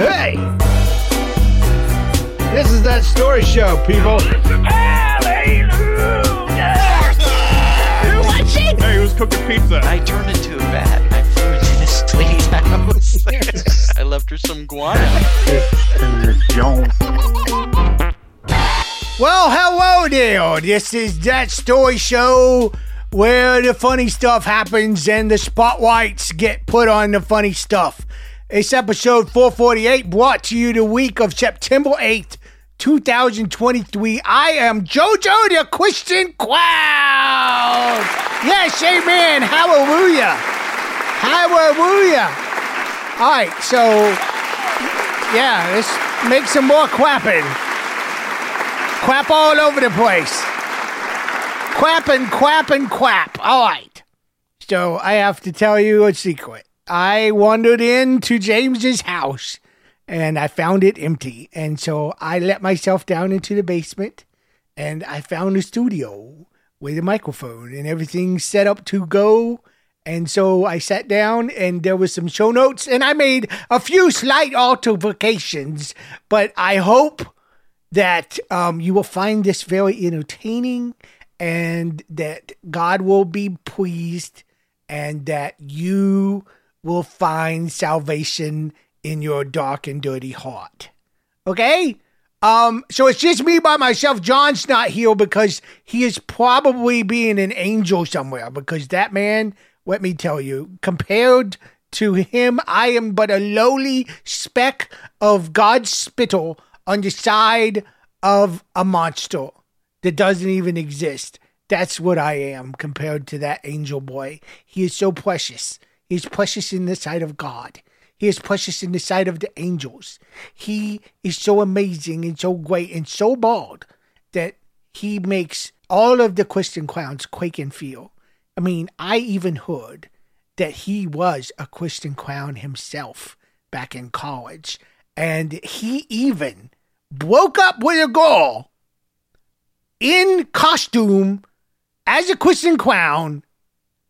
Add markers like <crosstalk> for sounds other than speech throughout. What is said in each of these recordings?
Hey! This is that story show, people. Hey, who's cooking pizza? I turned into a bat. I flew into Miss Tweety's house. I left her some guano. Well, hello there. This is that story show where the funny stuff happens and the spotlights get put on the funny stuff. It's episode 448 brought to you the week of September 8th, 2023. I am JoJo the Christian Clown. Yes, amen. Hallelujah. Hallelujah. All right, so yeah, let's make some more clapping. Quap all over the place. Quap and quap and. All right. So I have to tell you a secret. I wandered into James's house and I found it empty. And so I let myself down into the basement and I found a studio with a microphone and everything set up to go. And so I sat down and there was some show notes and I made a few slight alterations, but I hope that um, you will find this very entertaining and that God will be pleased and that you will find salvation in your dark and dirty heart. Okay? Um, so it's just me by myself. John's not here because he is probably being an angel somewhere because that man, let me tell you, compared to him, I am but a lowly speck of God's spittle on the side of a monster that doesn't even exist. That's what I am compared to that angel boy. He is so precious. He is precious in the sight of God. He is precious in the sight of the angels. He is so amazing and so great and so bald that he makes all of the Christian clowns quake and feel. I mean, I even heard that he was a Christian clown himself back in college. And he even broke up with a girl in costume as a Christian clown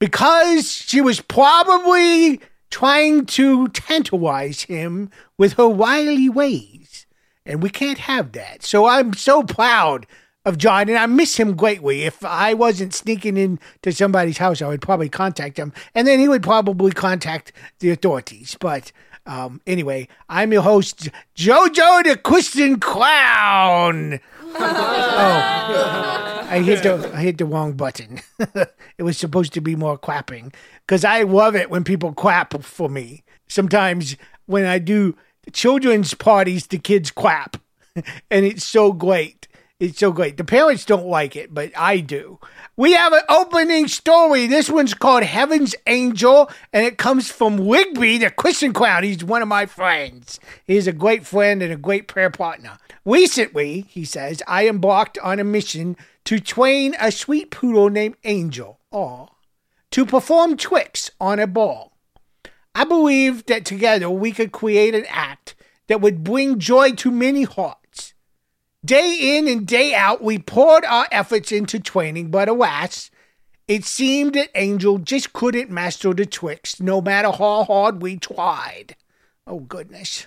because she was probably trying to tantalize him with her wily ways. And we can't have that. So I'm so proud of John, and I miss him greatly. If I wasn't sneaking into somebody's house, I would probably contact him, and then he would probably contact the authorities. But um, anyway, I'm your host, JoJo the Christian Clown. Oh, <laughs> I hit the I hit the wrong button. <laughs> it was supposed to be more clapping because I love it when people clap for me. Sometimes when I do children's parties, the kids clap, <laughs> and it's so great. It's so great. The parents don't like it, but I do. We have an opening story. This one's called Heaven's Angel, and it comes from Wigby, the Christian clown. He's one of my friends. He's a great friend and a great prayer partner. Recently, he says, I embarked on a mission to train a sweet poodle named Angel, aw, to perform tricks on a ball. I believe that together we could create an act that would bring joy to many hearts. Day in and day out, we poured our efforts into training, but alas, it seemed that Angel just couldn't master the tricks no matter how hard we tried. Oh, goodness.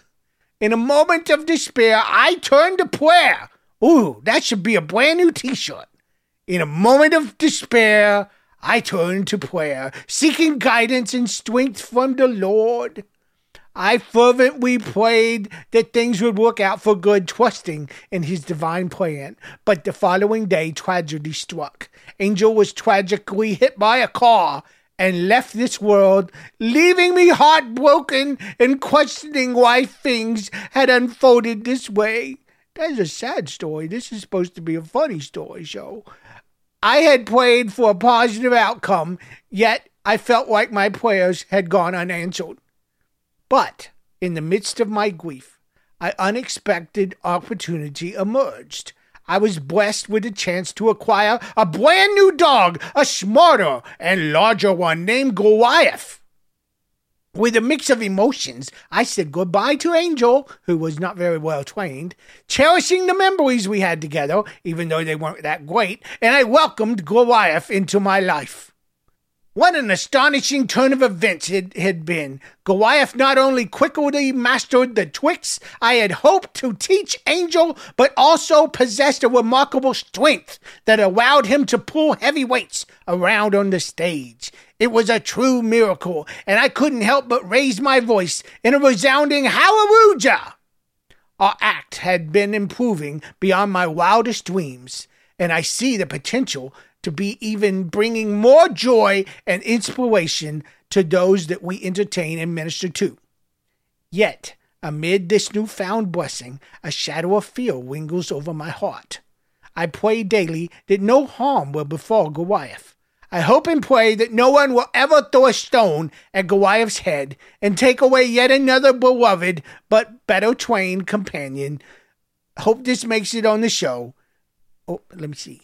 In a moment of despair, I turned to prayer. Ooh, that should be a brand new t shirt. In a moment of despair, I turned to prayer, seeking guidance and strength from the Lord. I fervently prayed that things would work out for good, trusting in his divine plan. But the following day, tragedy struck. Angel was tragically hit by a car and left this world, leaving me heartbroken and questioning why things had unfolded this way. That's a sad story. This is supposed to be a funny story show. I had prayed for a positive outcome, yet I felt like my prayers had gone unanswered. But in the midst of my grief, an unexpected opportunity emerged. I was blessed with a chance to acquire a brand new dog, a smarter and larger one named Goliath. With a mix of emotions, I said goodbye to Angel, who was not very well trained, cherishing the memories we had together, even though they weren't that great, and I welcomed Goliath into my life. What an astonishing turn of events it had been. Goliath not only quickly mastered the tricks I had hoped to teach Angel, but also possessed a remarkable strength that allowed him to pull heavy weights around on the stage. It was a true miracle, and I couldn't help but raise my voice in a resounding hallelujah. Our act had been improving beyond my wildest dreams, and I see the potential to be even bringing more joy and inspiration to those that we entertain and minister to. Yet, amid this newfound blessing, a shadow of fear lingers over my heart. I pray daily that no harm will befall Goliath. I hope and pray that no one will ever throw a stone at Goliath's head and take away yet another beloved but better trained companion. Hope this makes it on the show. Oh, let me see.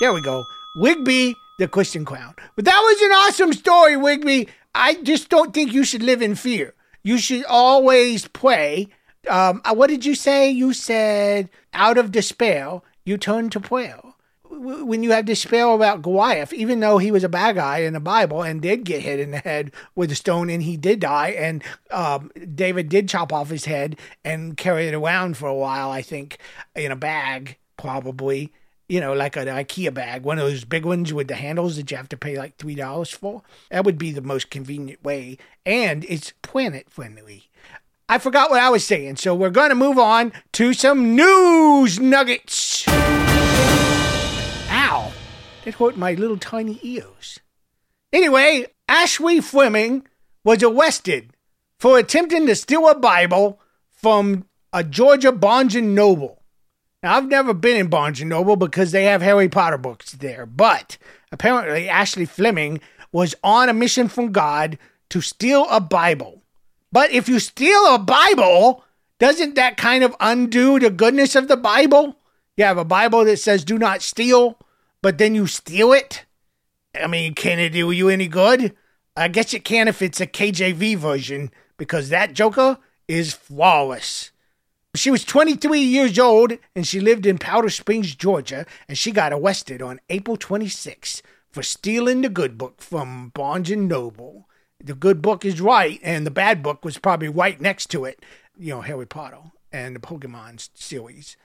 There we go. Wigby, the Christian clown. But that was an awesome story, Wigby. I just don't think you should live in fear. You should always pray. Um, uh, what did you say? You said, out of despair, you turn to prayer. When you have despair about Goliath, even though he was a bad guy in the Bible and did get hit in the head with a stone and he did die, and um, David did chop off his head and carry it around for a while, I think, in a bag, probably you know, like an IKEA bag, one of those big ones with the handles that you have to pay like three dollars for. That would be the most convenient way, and it's planet friendly. I forgot what I was saying, so we're going to move on to some news nuggets. Ow! That hurt my little tiny ears. Anyway, Ashley Fleming was arrested for attempting to steal a Bible from a Georgia Barnes and Noble. Now, I've never been in Barnes & Noble because they have Harry Potter books there, but apparently Ashley Fleming was on a mission from God to steal a Bible. But if you steal a Bible, doesn't that kind of undo the goodness of the Bible? You have a Bible that says do not steal, but then you steal it? I mean, can it do you any good? I guess it can if it's a KJV version, because that Joker is flawless. She was 23 years old and she lived in Powder Springs, Georgia, and she got arrested on April 26 for stealing the good book from Barnes and Noble. The good book is right, and the bad book was probably right next to it. You know, Harry Potter and the Pokemon series.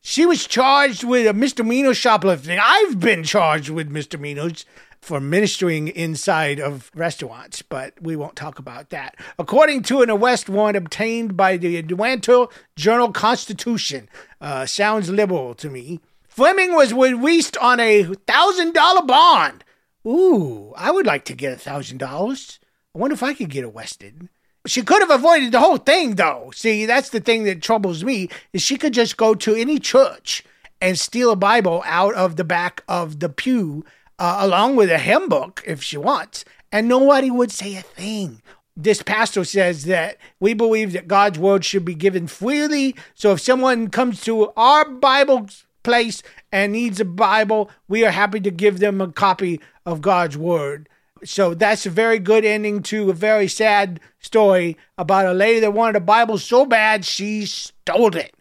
She was charged with a misdemeanor shoplifting. I've been charged with misdemeanors for ministering inside of restaurants, but we won't talk about that. According to an arrest warrant obtained by the Atlanta Journal Constitution, uh, sounds liberal to me. Fleming was released on a thousand dollar bond. Ooh, I would like to get a thousand dollars. I wonder if I could get arrested. She could have avoided the whole thing, though. See, that's the thing that troubles me is she could just go to any church and steal a Bible out of the back of the pew uh, along with a hymn book if she wants, and nobody would say a thing. This pastor says that we believe that God's word should be given freely. So if someone comes to our Bible place and needs a Bible, we are happy to give them a copy of God's word. So that's a very good ending to a very sad story about a lady that wanted a Bible so bad she stole it.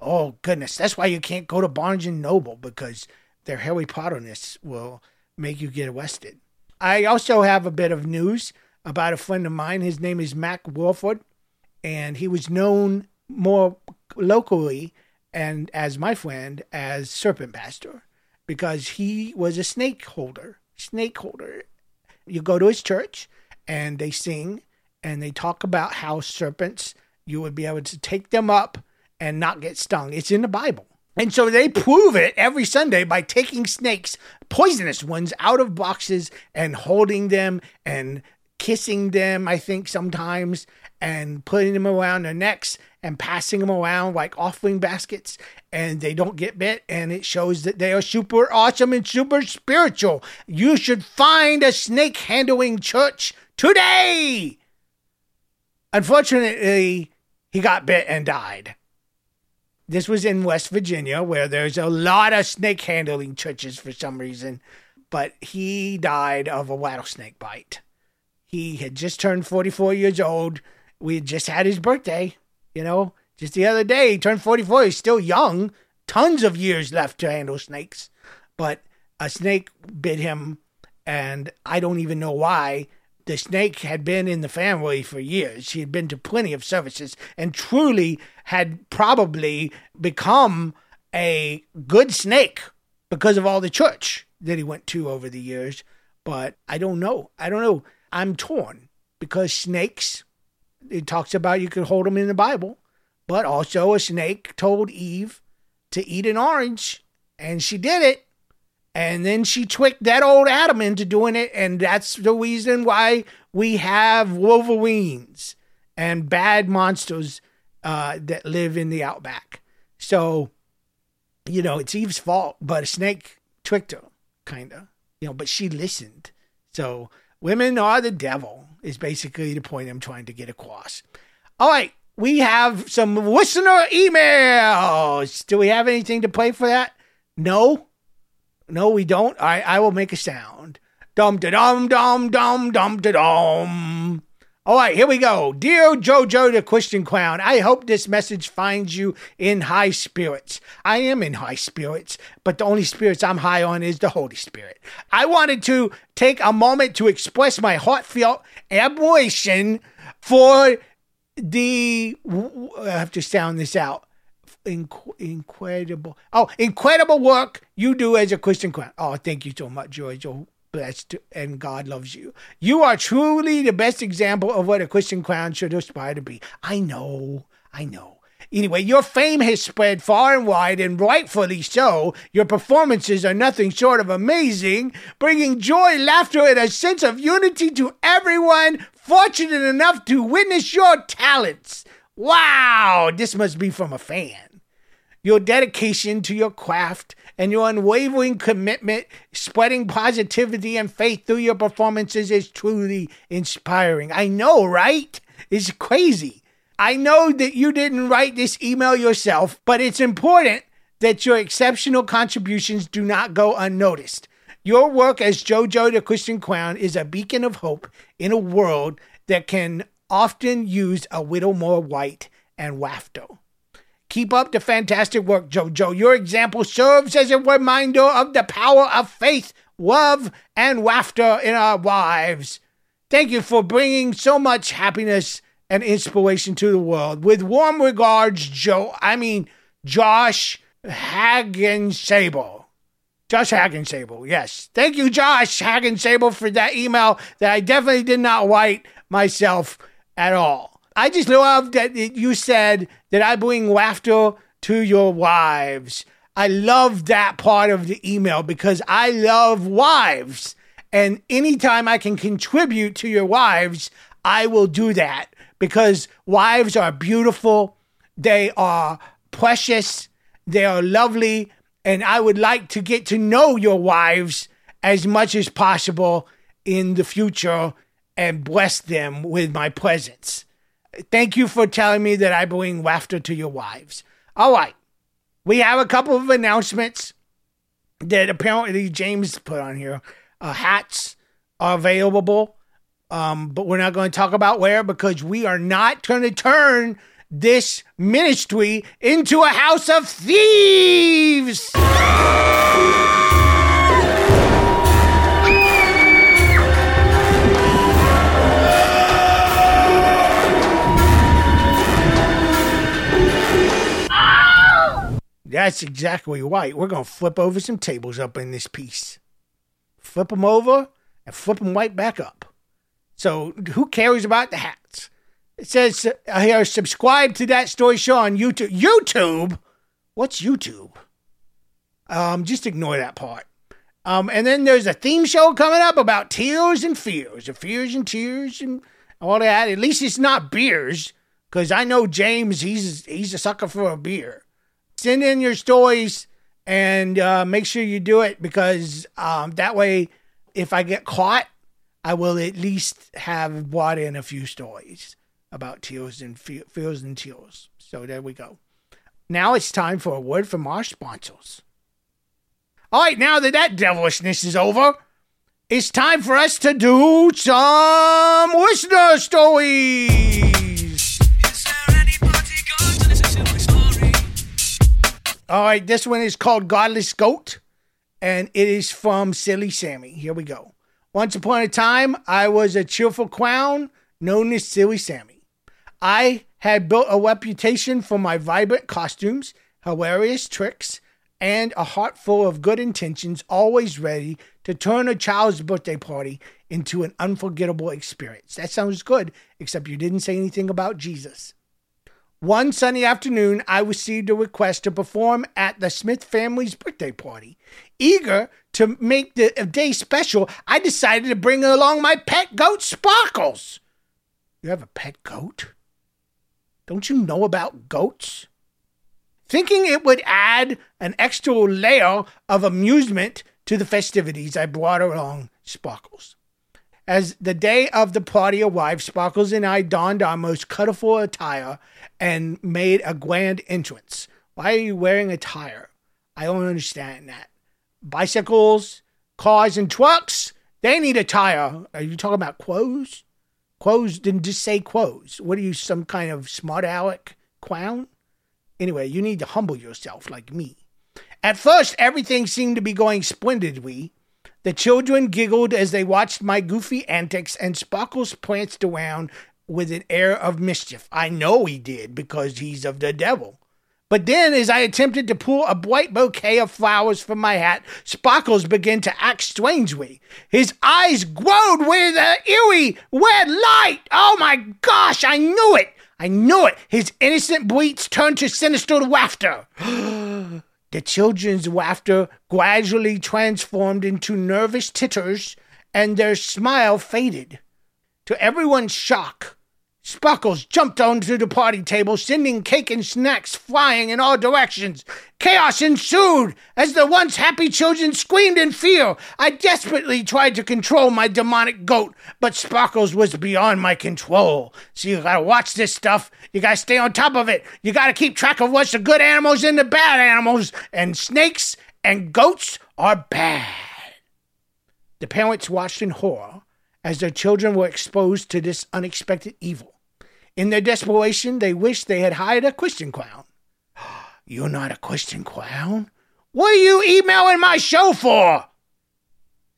Oh goodness, that's why you can't go to Barnes and Noble because their Harry Potterness will make you get arrested. I also have a bit of news about a friend of mine. His name is Mack Wolford, and he was known more locally and as my friend as Serpent Pastor because he was a snake holder. Snake holder. You go to his church and they sing and they talk about how serpents you would be able to take them up and not get stung. It's in the Bible. And so they prove it every Sunday by taking snakes, poisonous ones, out of boxes and holding them and kissing them, I think sometimes, and putting them around their necks and passing them around like offering baskets. And they don't get bit. And it shows that they are super awesome and super spiritual. You should find a snake handling church today. Unfortunately, he got bit and died. This was in West Virginia, where there's a lot of snake handling churches for some reason. But he died of a rattlesnake bite. He had just turned 44 years old. We had just had his birthday, you know, just the other day. He turned 44. He's still young, tons of years left to handle snakes. But a snake bit him And I don't even know why. The snake had been in the family for years. She had been to plenty of services and truly had probably become a good snake because of all the church that he went to over the years. But I don't know. I don't know. I'm torn because snakes, it talks about you can hold them in the Bible, but also a snake told Eve to eat an orange and she did it. And then she tricked that old Adam into doing it. And that's the reason why we have Wolverines and bad monsters uh, that live in the outback. So, you know, it's Eve's fault, but a snake tricked her, kind of. You know, but she listened. So, women are the devil, is basically the point I'm trying to get across. All right, we have some listener emails. Do we have anything to play for that? No? No, we don't. I I will make a sound. Dum da dum dum dum dum da dum. All right, here we go. Dear JoJo the Christian Clown, I hope this message finds you in high spirits. I am in high spirits, but the only spirits I'm high on is the Holy Spirit. I wanted to take a moment to express my heartfelt admiration for the. I have to sound this out inc- incredible. Oh, incredible work you do as a Christian clown. Oh, thank you so much, George. Oh, blessed and God loves you. You are truly the best example of what a Christian clown should aspire to be. I know, I know. Anyway, your fame has spread far and wide, and rightfully so. Your performances are nothing short of amazing, bringing joy, laughter, and a sense of unity to everyone fortunate enough to witness your talents. Wow, this must be from a fan. Your dedication to your craft and your unwavering commitment, spreading positivity and faith through your performances is truly inspiring. I know, right? It's crazy. I know that you didn't write this email yourself, but it's important that your exceptional contributions do not go unnoticed. Your work as JoJo the Christian Clown is a beacon of hope in a world that can often use a little more white and laughter. Keep up the fantastic work, JoJo. Your example serves as a reminder of the power of faith, love, and laughter in our lives. Thank you for bringing so much happiness and inspiration to the world. With warm regards, Joe, I mean, Josh Hagensable. Josh Hagensable, yes. Thank you, Josh Hagensable, for that email that I definitely did not write myself at all. I just love that you said that I bring laughter to your wives. I love that part of the email because I love wives. And anytime I can contribute to your wives, I will do that because wives are beautiful, they are precious, they are lovely, and I would like to get to know your wives as much as possible in the future and bless them with my presence. Thank you for telling me that I bring laughter to your wives. All right. We have a couple of announcements that apparently James put on here. Uh, hats are available, um, but we're not going to talk about where because we are not going to turn this ministry into a house of thieves. That's exactly right. We're going to flip over some tables up in this piece. Flip them over and flip them right back up. So who cares about the hats? It says uh, here, subscribe to that story show on YouTube. YouTube? What's YouTube? Um, just ignore that part. Um, and then there's a theme show coming up about tears and fears, of fears and tears and all that. At least it's not beers, because I know James. He's he's a sucker for a beer send in your stories and uh, make sure you do it because um, that way, if I get caught, I will at least have brought in a few stories about teals and feels and teals. So there we go. Now it's time for a word from our sponsors. All right, now that that devilishness is over, it's time for us to do some listener stories. All right, this one is called Godless Goat, and it is from Silly Sammy. Here we go. Once upon a time, I was a cheerful clown known as Silly Sammy. I had built a reputation for my vibrant costumes, hilarious tricks, and a heart full of good intentions, always ready to turn a child's birthday party into an unforgettable experience. That sounds good, except you didn't say anything about Jesus. One sunny afternoon, I received a request to perform at the Smith family's birthday party. Eager to make the day special, I decided to bring along my pet goat, Sparkles. You have a pet goat? Don't you know about goats? Thinking it would add an extra layer of amusement to the festivities, I brought along Sparkles. As the day of the party arrived, Sparkles and I donned our most colorful attire and made a grand entrance. Why are you wearing a tire? I don't understand that. Bicycles, cars, and trucks, they need a tire. Are you talking about quos? Quos didn't just say quos. What are you, some kind of smart aleck clown? Anyway, you need to humble yourself like me. At first, everything seemed to be going splendidly. The children giggled as they watched my goofy antics, and Sparkles pranced around with an air of mischief. I know he did because he's of the devil. But then, as I attempted to pull a bright bouquet of flowers from my hat, Sparkles began to act strangely. His eyes glowed with an eerie red light. Oh my gosh, I knew it! I knew it! His innocent bleats turned to sinister laughter. <gasps> The children's laughter gradually transformed into nervous titters, and their smile faded. To everyone's shock, Sparkles jumped onto the party table, sending cake and snacks flying in all directions. Chaos ensued as the once happy children screamed in fear. I desperately tried to control my demonic goat, but Sparkles was beyond my control. So you gotta watch this stuff. You gotta stay on top of it. You gotta keep track of what's the good animals and the bad animals. And snakes and goats are bad. The parents watched in horror as their children were exposed to this unexpected evil. In their desperation, they wished they had hired a Christian clown. <gasps> You're not a Christian clown? What are you emailing my show for?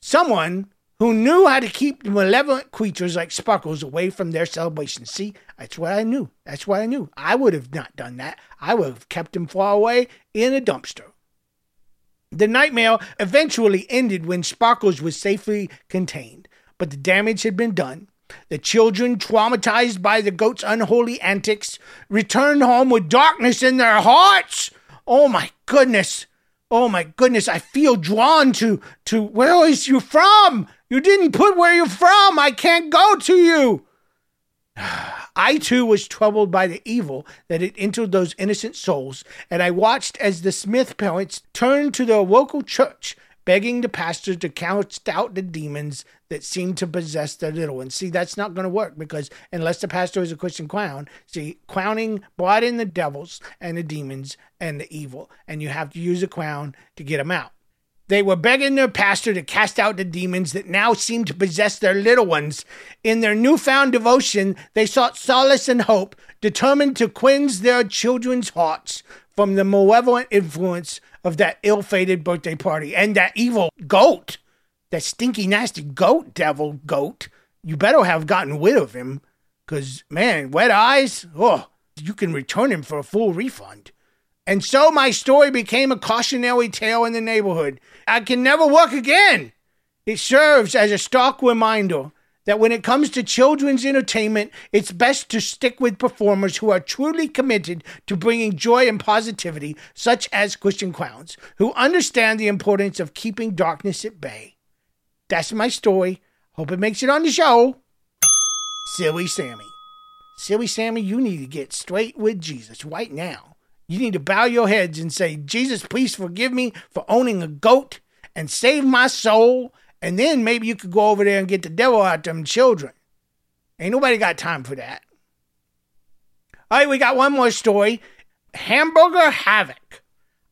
Someone who knew how to keep the malevolent creatures like Sparkles away from their celebrations. See, that's what I knew. That's what I knew. I would have not done that. I would have kept him far away in a dumpster. The nightmare eventually ended when Sparkles was safely contained, but the damage had been done. The children, traumatized by the goat's unholy antics, returned home with darkness in their hearts. Oh my goodness. Oh my goodness. I feel drawn to, to, where is you from? You didn't put where you're from. I can't go to you. <sighs> I too was troubled by the evil that had entered those innocent souls, and I watched as the Smith parents turned to their local church begging the pastor to cast out the demons that seem to possess the little ones. See, that's not going to work because unless the pastor is a Christian clown, see, clowning brought in the devils and the demons and the evil, and you have to use a clown to get them out. They were begging their pastor to cast out the demons that now seemed to possess their little ones. In their newfound devotion, they sought solace and hope, determined to cleanse their children's hearts from the malevolent influence of that ill fated birthday party and that evil goat, that stinky, nasty goat devil goat. You better have gotten rid of him, because, man, wet eyes, oh, you can return him for a full refund. And so my story became a cautionary tale in the neighborhood. I can never work again. It serves as a stark reminder that when it comes to children's entertainment, it's best to stick with performers who are truly committed to bringing joy and positivity, such as Christian clowns, who understand the importance of keeping darkness at bay. That's my story. Hope it makes it on the show. Silly Sammy. Silly Sammy, you need to get straight with Jesus right now. You need to bow your heads and say, Jesus, please forgive me for owning a goat and save my soul and then maybe you could go over there and get the devil out of them children. Ain't nobody got time for that. All right, we got one more story. Hamburger Havoc.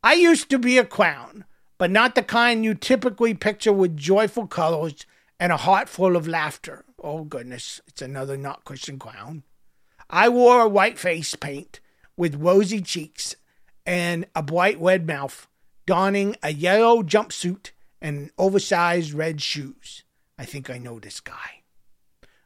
I used to be a clown, but not the kind you typically picture with joyful colors and a heart full of laughter. Oh, goodness, it's another not Christian clown. I wore a white face paint with rosy cheeks and a bright red mouth, donning a yellow jumpsuit and oversized red shoes. I think I know this guy.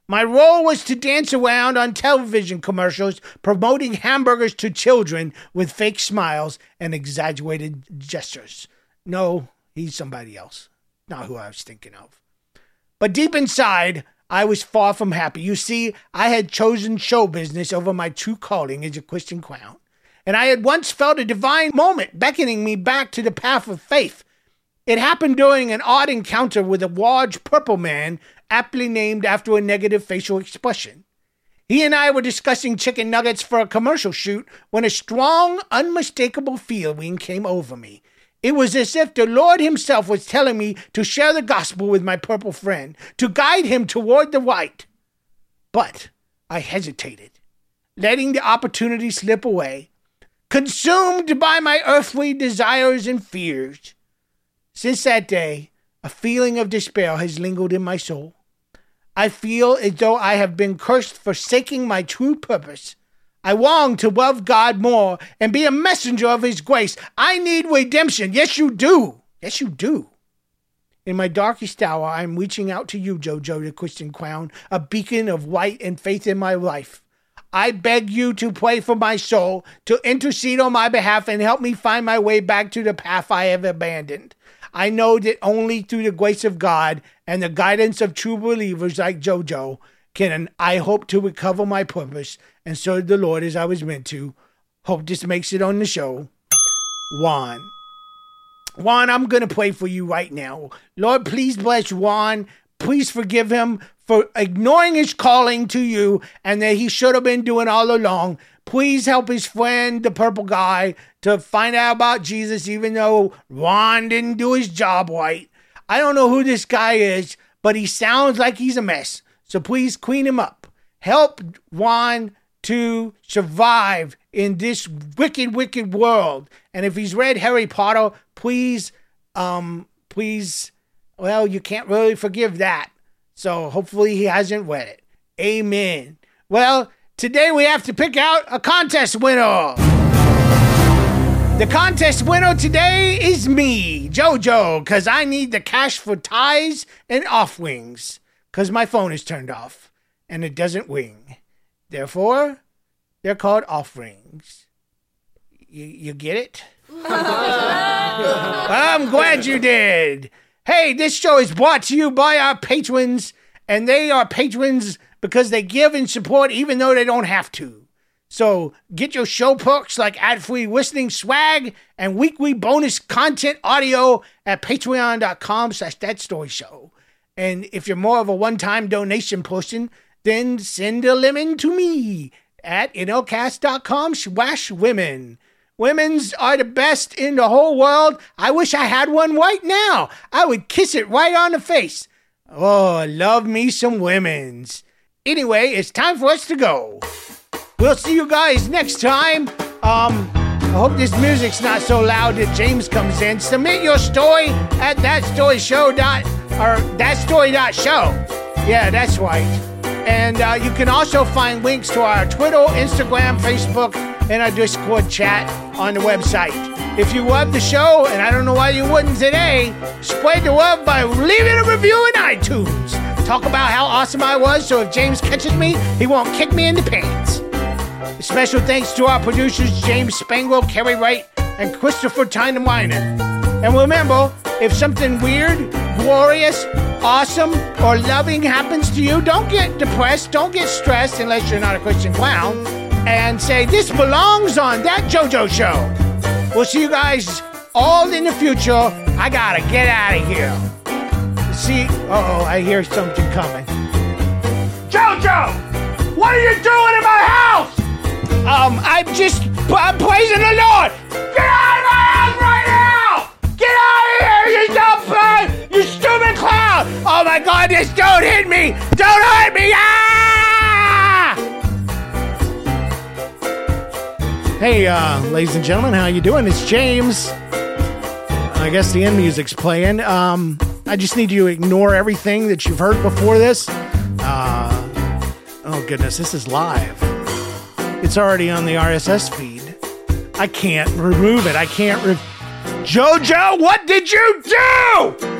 My role was to dance around on television commercials promoting hamburgers to children with fake smiles and exaggerated gestures. No, he's somebody else. Not who I was thinking of. But deep inside, I was far from happy. You see, I had chosen show business over my true calling as a Christian clown. And I had once felt a divine moment beckoning me back to the path of faith. It happened during an odd encounter with a large purple man, aptly named after a negative facial expression. He and I were discussing chicken nuggets for a commercial shoot when a strong, unmistakable feeling came over me. It was as if the Lord Himself was telling me to share the gospel with my purple friend, to guide him toward the white. But I hesitated, letting the opportunity slip away, consumed by my earthly desires and fears. Since that day, a feeling of despair has lingered in my soul. I feel as though I have been cursed forsaking my true purpose I long to love God more and be a messenger of His grace. I need redemption. Yes, you do. Yes, you do. In my darkest hour, I am reaching out to you, Jojo the Christian Clown, a beacon of light and faith in my life. I beg you to pray for my soul, to intercede on my behalf, and help me find my way back to the path I have abandoned. I know that only through the grace of God and the guidance of true believers like Jojo can I hope to recover my purpose and serve the Lord as I was meant to. Hope this makes it on the show. Juan. Juan, I'm going to pray for you right now. Lord, please bless Juan. Please forgive him for ignoring his calling to you and that he should have been doing all along. Please help his friend, the purple guy, to find out about Jesus, even though Juan didn't do his job right. I don't know who this guy is, but he sounds like he's a mess. So please clean him up. Help Juan to survive in this wicked, wicked world. And if he's read Harry Potter, please, um, please, well, you can't really forgive that. So hopefully he hasn't read it. Amen. Well, today we have to pick out a contest winner. The contest winner today is me, JoJo, because I need the cash for ties and offerings because my phone is turned off and it doesn't ring. Therefore, they're called offerings. You, you get it? <laughs> I'm glad you did. Hey, this show is brought to you by our patrons, and they are patrons because they give and support even though they don't have to. So get your show perks like ad-free listening swag and weekly bonus content audio at patreon.com slash that story show. And if you're more of a one time donation person, then send a lemon to me at nlcast.com slash women. Women's are the best in the whole world. I wish I had one right now. I would kiss it right on the face. Oh, love me some women's. Anyway, it's time for us to go. We'll see you guys next time. Um, I hope this music's not so loud that James comes in. Submit your story at thatstoryshow.com or thatstory.show. Yeah, that's right. And uh, you can also find links to our Twitter, Instagram, Facebook, and our Discord chat on the website. If you love the show, and I don't know why you wouldn't today, spread the love by leaving a review in iTunes. Talk about how awesome I was, so if James catches me, he won't kick me in the pants. Special thanks to our producers, James Spangler, Kerry Wright, and Christopher Tyneminen. And remember, if something weird, glorious, awesome, or loving happens to you, don't get depressed, don't get stressed unless you're not a Christian clown, and say, This belongs on that JoJo show. We'll see you guys all in the future. I gotta get out of here. See, oh, I hear something coming. JoJo! What are you doing in my house? Um, I'm just, I'm praising the Lord. Get out of my house right now! Get out of here, you dumb! You stupid clown! Oh my god, this don't hit me! Don't hurt me! Ah! Hey, uh, ladies and gentlemen, how you doing? It's James. I guess the end music's playing. Um, I just need you to ignore everything that you've heard before this. Uh, oh goodness, this is live. It's already on the RSS feed. I can't remove it. I can't. Re- Jojo, what did you do?